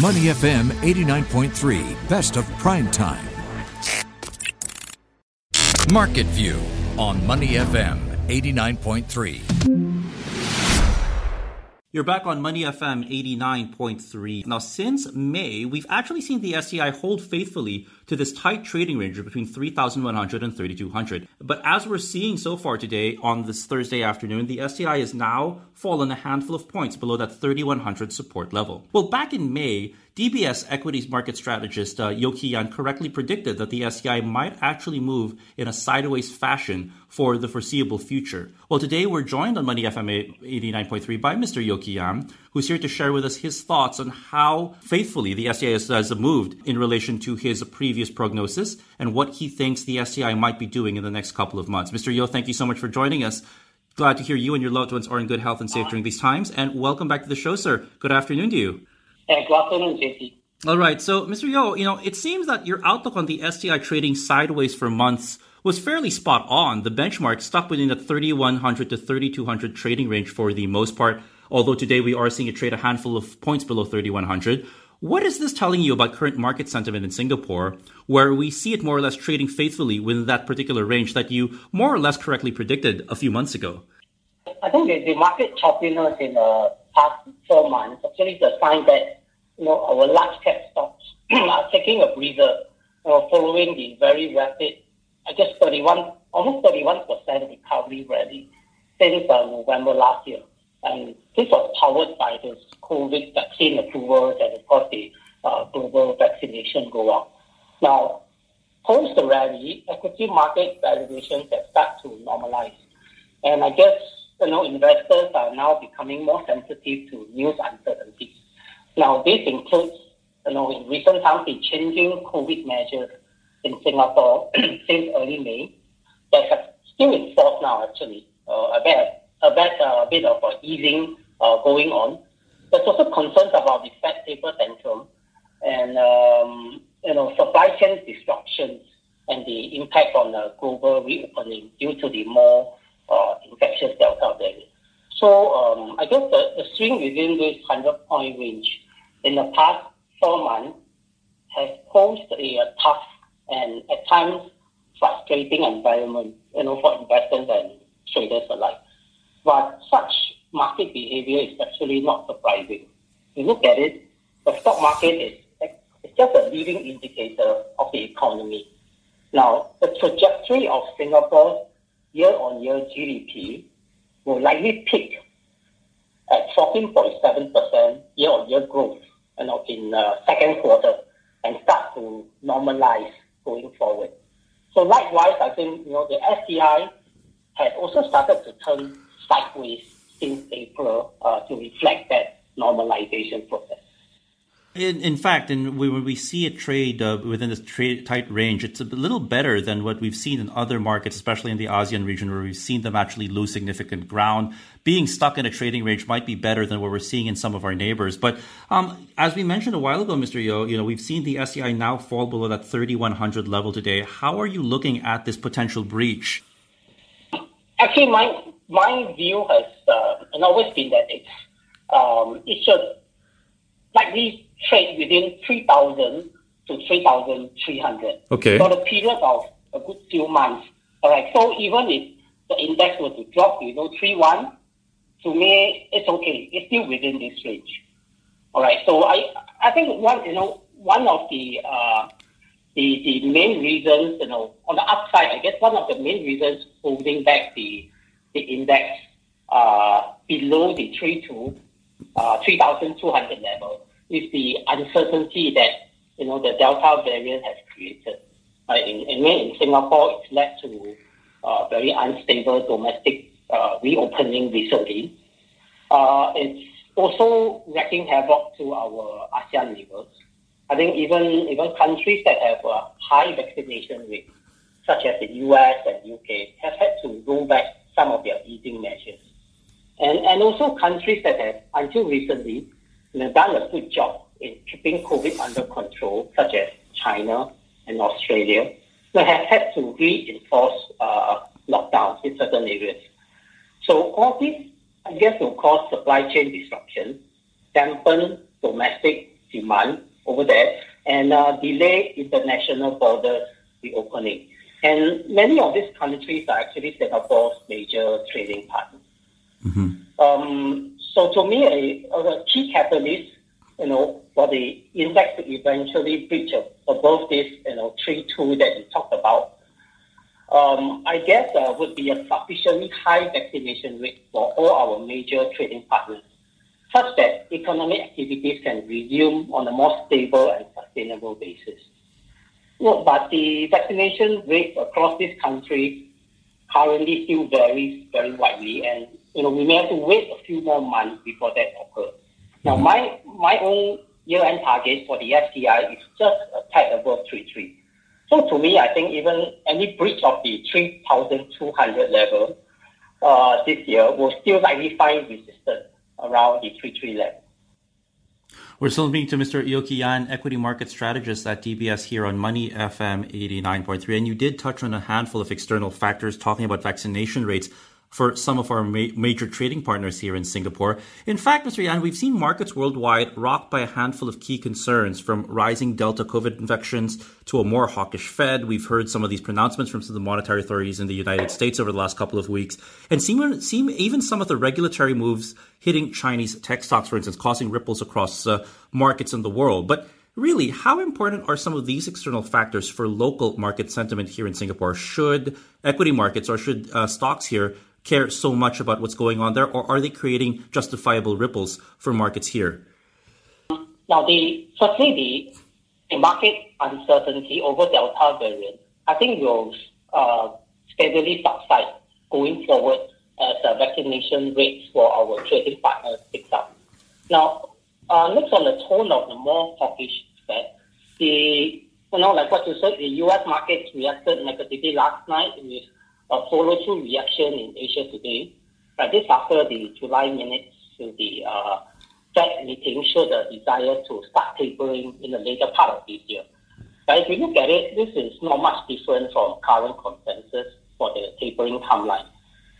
Money FM 89.3, best of prime time. Market View on Money FM 89.3. You're back on Money FM 89.3. Now, since May, we've actually seen the STI hold faithfully to this tight trading range between 3,100 and 3,200. But as we're seeing so far today on this Thursday afternoon, the STI has now fallen a handful of points below that 3,100 support level. Well, back in May, DBS equities market strategist uh, Yeo Kee Yan correctly predicted that the STI might actually move in a sideways fashion for the foreseeable future. Well, today we're joined on Money FM 89.3 by Mr. Yeo Kee Yan, who's here to share with us his thoughts on how faithfully the STI has moved in relation to his previous prognosis and what he thinks the STI might be doing in the next couple of months. Mr. Yeo, thank you so much for joining us. Glad to hear you and your loved ones are in good health and safe during these times. And welcome back to the show, sir. Good afternoon to you. Hey, good afternoon, JC. All right. So, Mr. Yeo, you know, it seems that your outlook on the STI trading sideways for months was fairly spot on. The benchmark stuck within the 3100 to 3200 trading range for the most part, although today we are seeing it trade a handful of points below 3100. What is this telling you about current market sentiment in Singapore, where we see it more or less trading faithfully within that particular range that you more or less correctly predicted a few months ago? I think the, the market choppiness in the past four months actually is a sign that you know our large cap stocks are taking a breather you know, following the very rapid, I guess 31, almost 31% recovery rally since uh, November last year. And this was powered by this COVID vaccine approvals and of course the uh, global vaccination go. Now, post the rally, equity market valuations have started to normalize. And I guess you know, investors are now becoming more sensitive to news uncertainties. Now, this includes, you know, in recent times, the changing COVID measures in Singapore since early May that have still in force now, actually. Uh, bit, a bit, uh, bit of uh, easing uh, going on. There's also concerns about the Fed taper tantrum and, um, you know, supply chain disruptions and the impact on the global reopening due to the more infectious Delta variant. So um, I guess the, the swing within this 100 point range in the past four months has posed a, a tough and at times frustrating environment, you know, for investors and traders alike. But such market behavior is actually not surprising. If you look at it, the stock market is it's just a leading indicator of the economy. Now, the trajectory of Singapore's year-on-year GDP will likely peak at 14.7% year-on-year growth you know, in uh, second quarter and start to normalize going forward. So likewise, I think you know the STI has also started to turn sideways since April uh, to reflect that normalization process. In, in fact, and when we see a trade uh, within this trade, tight range, it's a little better than what we've seen in other markets, especially in the ASEAN region, where we've seen them actually lose significant ground. Being stuck in a trading range might be better than what we're seeing in some of our neighbors. But um, as we mentioned a while ago, Mr. Yeo, you know we've seen the STI now fall below that 3,100 level today. How are you looking at this potential breach? Actually, my my view has uh, always been that it's um, it should likely trade within 3,000 to 3,300 okay. for the period of a good few months. All right. So even if the index were to drop below 3.1, to me, it's okay. It's still within this range. All right. So I, I think one, you know, one of the, uh, the, the main reasons, you know, on the upside, I guess one of the main reasons holding back the, the index uh, below the 3 to uh, 3,200 level is the uncertainty that you know the Delta variant has created. Right? In, in, in Singapore, it's led to uh, very unstable domestic uh, reopening recently. Uh, it's also wreaking havoc to our ASEAN neighbors. I think even even countries that have a high vaccination rate, such as the US and UK, have had to roll back some of their easing measures. And, and also countries that have, until recently, have done a good job in keeping COVID under control, such as China and Australia, they have had to reinforce uh, lockdowns in certain areas. So all this, I guess, will cause supply chain disruption, dampen domestic demand over there and uh, delay international borders reopening. And many of these countries are actually Singapore's major trading partners. Mm-hmm. Um, so to me, a, a, key catalyst, you know, for the index to eventually breach above this, you know, three two that you talked about, um, I guess uh, would be a sufficiently high vaccination rate for all our major trading partners, such that economic activities can resume on a more stable and sustainable basis. No, but the vaccination rate across this country currently still varies very widely, and you know we may have to wait a few more months before that occurs. Now, mm-hmm. my my own year-end target for the STI is just a tad above three three. So to me, I think even any breach of the 3,200 level uh, this year will still likely find resistance around the 3,3 level. We're still speaking to Mr. Yeo Kee Yan, equity market strategist at DBS here on Money FM 89.3. And you did touch on a handful of external factors talking about vaccination rates for some of our ma- major trading partners here in Singapore. In fact, Mr. Yan, we've seen markets worldwide rocked by a handful of key concerns from rising Delta COVID infections to a more hawkish Fed. We've heard some of these pronouncements from some of the monetary authorities in the United States over the last couple of weeks, and seem, seem even some of the regulatory moves hitting Chinese tech stocks, for instance, causing ripples across uh, markets in the world. But Really, how important are some of these external factors for local market sentiment here in Singapore? Should equity markets or should uh, stocks here care so much about what's going on there, or are they creating justifiable ripples for markets here? Now, the firstly, the, the market uncertainty over Delta variant, I think will uh, steadily subside going forward as the vaccination rates for our trading partners picks up. Now, uh, next on the tone of the more hawkish Fed, the you know, like what you said, the U.S. markets reacted negatively last night with a follow-through reaction in Asia today. But this after the July minutes to the uh, Fed meeting showed a desire to start tapering in the later part of this year. But if you look at it, this is not much different from current consensus for the tapering timeline.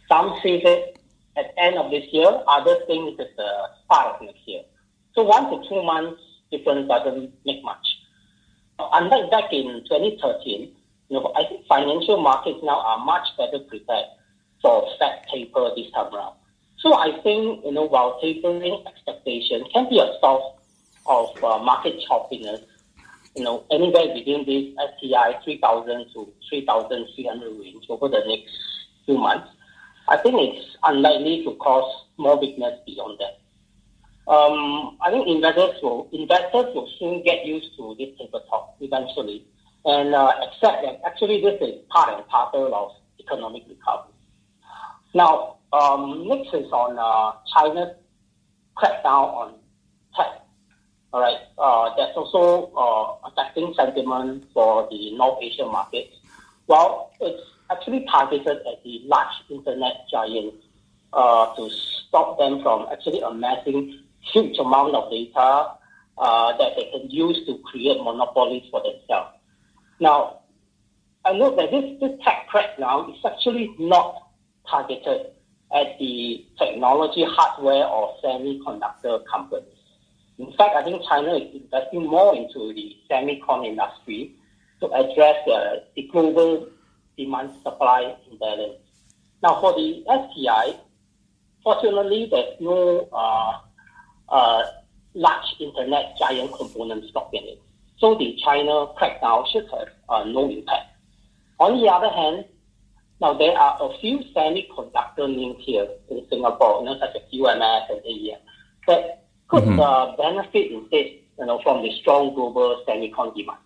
Some see it at the end of this year, others think it's the start of next year. So one to two months difference doesn't make much. Unlike back in 2013, you know, I think financial markets now are much better prepared for Fed taper this time around. So I think, you know, while tapering expectation can be a source of uh, market choppiness, you know, anywhere within this STI 3,000 to 3,300 range over the next few months, I think it's unlikely to cause more weakness beyond that. Um, I think investors will investors will soon get used to this talk eventually and uh, accept that actually this is part and parcel of economic recovery. Now, um, next is on uh, China's crackdown on tech. All right, uh, that's also uh, affecting sentiment for the North Asian markets. Well, it's actually targeted at the large internet giants uh, to stop them from actually amassing huge amount of data uh, that they can use to create monopolies for themselves. Now, I note that this, this tech now is actually not targeted at the technology, hardware, or semiconductor companies. In fact, I think China is investing more into the semicon industry to address uh, the global demand supply imbalance. Now, for the STI, fortunately, there's no uh, uh, large internet giant component stock in it. So the China crackdown should have uh, no impact. On the other hand, now there are a few semiconductor names here in Singapore, you know, such as UMS and AEM, that could mm-hmm. uh, benefit instead, you know, from the strong global semicon demand.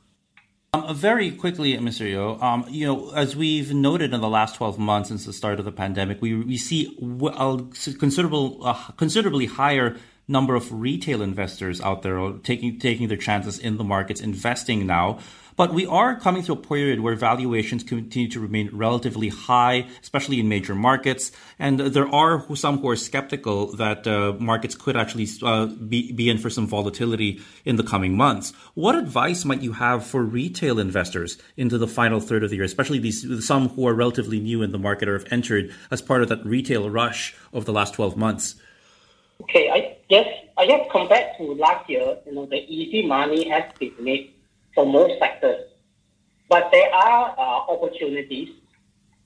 Um, very quickly, Mr. Yeo, um, you know, as we've noted in the last 12 months since the start of the pandemic, we, we see a considerable, uh, considerably higher number of retail investors out there taking taking their chances in the markets, investing now. But we are coming to a period where valuations continue to remain relatively high, especially in major markets. And there are some who are skeptical that uh, markets could actually uh, be, be in for some volatility in the coming months. What advice might you have for retail investors into the final third of the year, especially these some who are relatively new in the market or have entered as part of that retail rush of the last 12 months? Okay, Guess I guess compared to last year, you know, the easy money has been made for most sectors. But there are uh, opportunities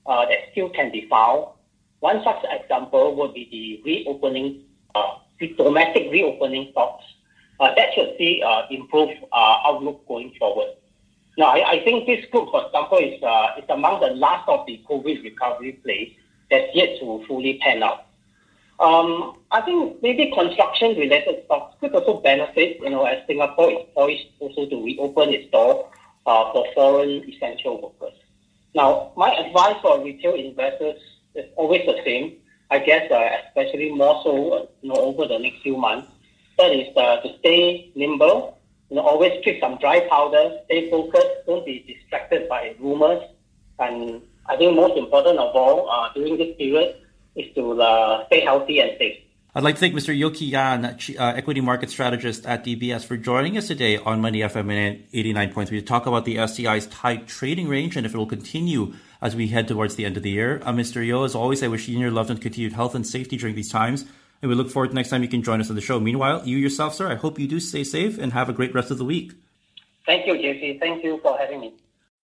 uh, that still can be found. One such example would be the reopening, uh, the domestic reopening talks. Uh, that should see uh, improved uh, outlook going forward. Now, I, I, think this group, for example, is, uh, is among the last of the COVID recovery plays that's yet to fully pan out. Um, I think maybe construction-related stocks could also benefit, you know, as Singapore is poised also to reopen its door uh, for foreign essential workers. Now, my advice for retail investors is always the same. I guess, uh, especially more so, uh, you know, over the next few months. That is uh, to stay nimble. You know, always keep some dry powder. Stay focused. Don't be distracted by rumors. And I think most important of all, uh, during this period, is to uh, stay healthy and safe. I'd like to thank Mr. Yeo Kee Yan, uh, equity market strategist at DBS, for joining us today on Money FM 89.3 to talk about the STI's tight trading range and if it will continue as we head towards the end of the year. Uh, Mr. Yeo, as always, I wish you and your loved ones continued health and safety during these times. And we look forward to next time you can join us on the show. Meanwhile, you yourself, sir, I hope you do stay safe and have a great rest of the week. Thank you, JC. Thank you for having me.